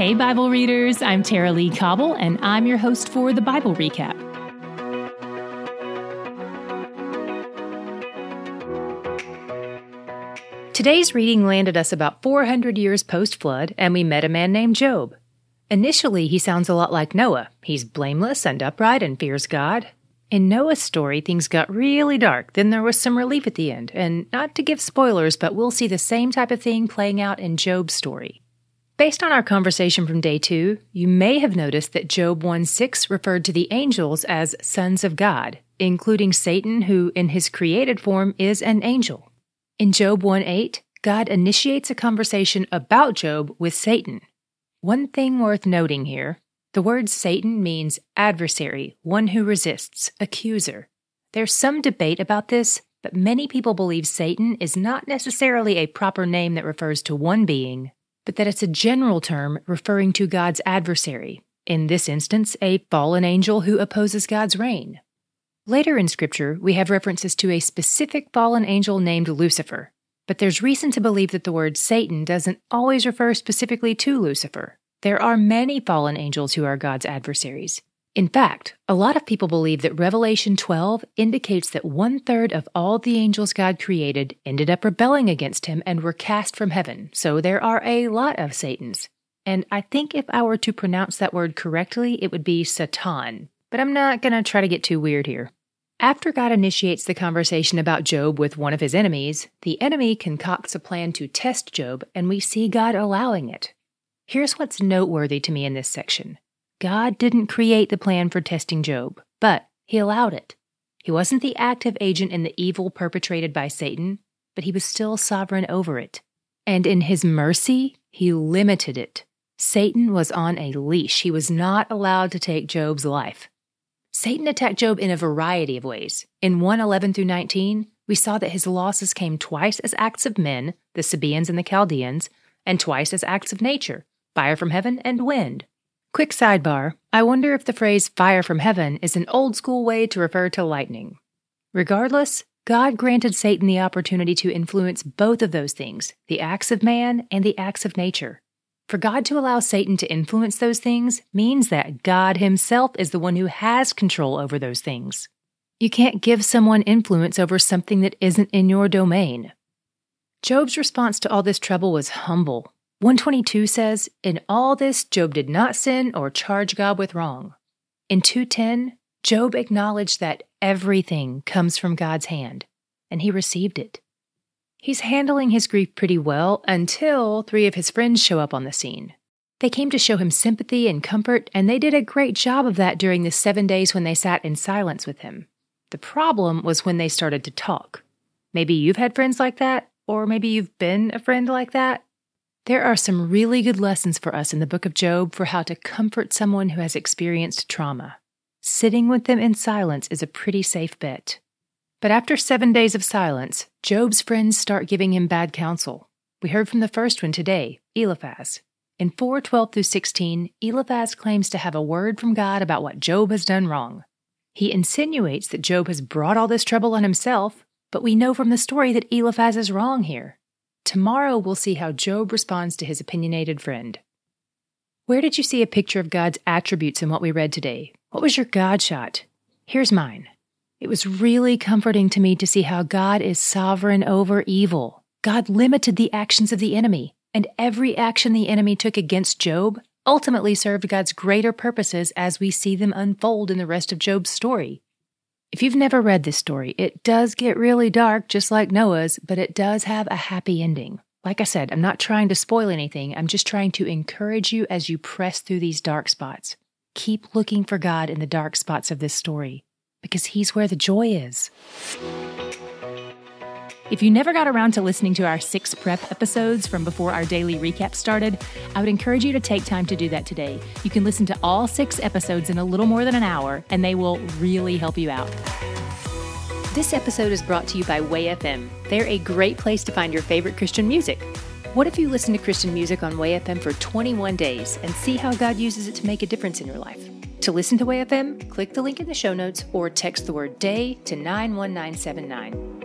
Hey, Bible readers, I'm Tara-Leigh Cobble, and I'm your host for the Bible Recap. Today's reading landed us about 400 years post flood, and we met a man named Job. Initially, he sounds a lot like Noah. He's blameless and upright and fears God. In Noah's story, things got really dark. Then there was some relief at the end. And not to give spoilers, but we'll see the same type of thing playing out in Job's story. Based on our conversation from day two, you may have noticed that Job 1 6 referred to the angels as sons of God, including Satan, who in his created form is an angel. In Job 1 8, God initiates a conversation about Job with Satan. One thing worth noting here the word Satan means adversary, one who resists, accuser. There's some debate about this, but many people believe Satan is not necessarily a proper name that refers to one being, but that it's a general term referring to God's adversary, in this instance, a fallen angel who opposes God's reign. Later in Scripture, we have references to a specific fallen angel named Lucifer, but there's reason to believe that the word Satan doesn't always refer specifically to Lucifer. There are many fallen angels who are God's adversaries. In fact, a lot of people believe that Revelation 12 indicates that one third of all the angels God created ended up rebelling against him and were cast from heaven, so there are a lot of Satans. And I think if I were to pronounce that word correctly, it would be Satan. But I'm not going to try to get too weird here. After God initiates the conversation about Job with one of his enemies, the enemy concocts a plan to test Job, and we see God allowing it. Here's what's noteworthy to me in this section God didn't create the plan for testing Job, but he allowed it. He wasn't the active agent in the evil perpetrated by Satan, but he was still sovereign over it. And in his mercy, he limited it. Satan was on a leash. He was not allowed to take Job's life. Satan attacked Job in a variety of ways. In 111 through 19, we saw that his losses came twice as acts of men, the Sabaeans and the Chaldeans, and twice as acts of nature, fire from heaven and wind. Quick sidebar I wonder if the phrase fire from heaven is an old school way to refer to lightning. Regardless, God granted Satan the opportunity to influence both of those things, the acts of man and the acts of nature. For God to allow Satan to influence those things means that God himself is the one who has control over those things. You can't give someone influence over something that isn't in your domain. Job's response to all this trouble was humble. 122 says, In all this, Job did not sin or charge God with wrong. In 210, Job acknowledged that everything comes from God's hand, and he received it. He's handling his grief pretty well until three of his friends show up on the scene. They came to show him sympathy and comfort, and they did a great job of that during the seven days when they sat in silence with him. The problem was when they started to talk. Maybe you've had friends like that, or maybe you've been a friend like that. There are some really good lessons for us in the book of Job for how to comfort someone who has experienced trauma. Sitting with them in silence is a pretty safe bet. But after seven days of silence, Job's friends start giving him bad counsel. We heard from the first one today, Eliphaz. In 4:12 through 16, Eliphaz claims to have a word from God about what Job has done wrong. He insinuates that Job has brought all this trouble on himself, but we know from the story that Eliphaz is wrong here. Tomorrow we'll see how Job responds to his opinionated friend. Where did you see a picture of God's attributes in what we read today? What was your God shot? Here's mine. It was really comforting to me to see how God is sovereign over evil. God limited the actions of the enemy, and every action the enemy took against Job ultimately served God's greater purposes as we see them unfold in the rest of Job's story. If you've never read this story, it does get really dark, just like Noah's, but it does have a happy ending. Like I said, I'm not trying to spoil anything, I'm just trying to encourage you as you press through these dark spots. Keep looking for God in the dark spots of this story because He's where the joy is. If you never got around to listening to our six prep episodes from before our daily recap started, I would encourage you to take time to do that today. You can listen to all six episodes in a little more than an hour, and they will really help you out. This episode is brought to you by Way FM. They're a great place to find your favorite Christian music. What if you listen to Christian music on Way FM for 21 days and see how God uses it to make a difference in your life? To listen to Way FM, click the link in the show notes or text the word day to 91979.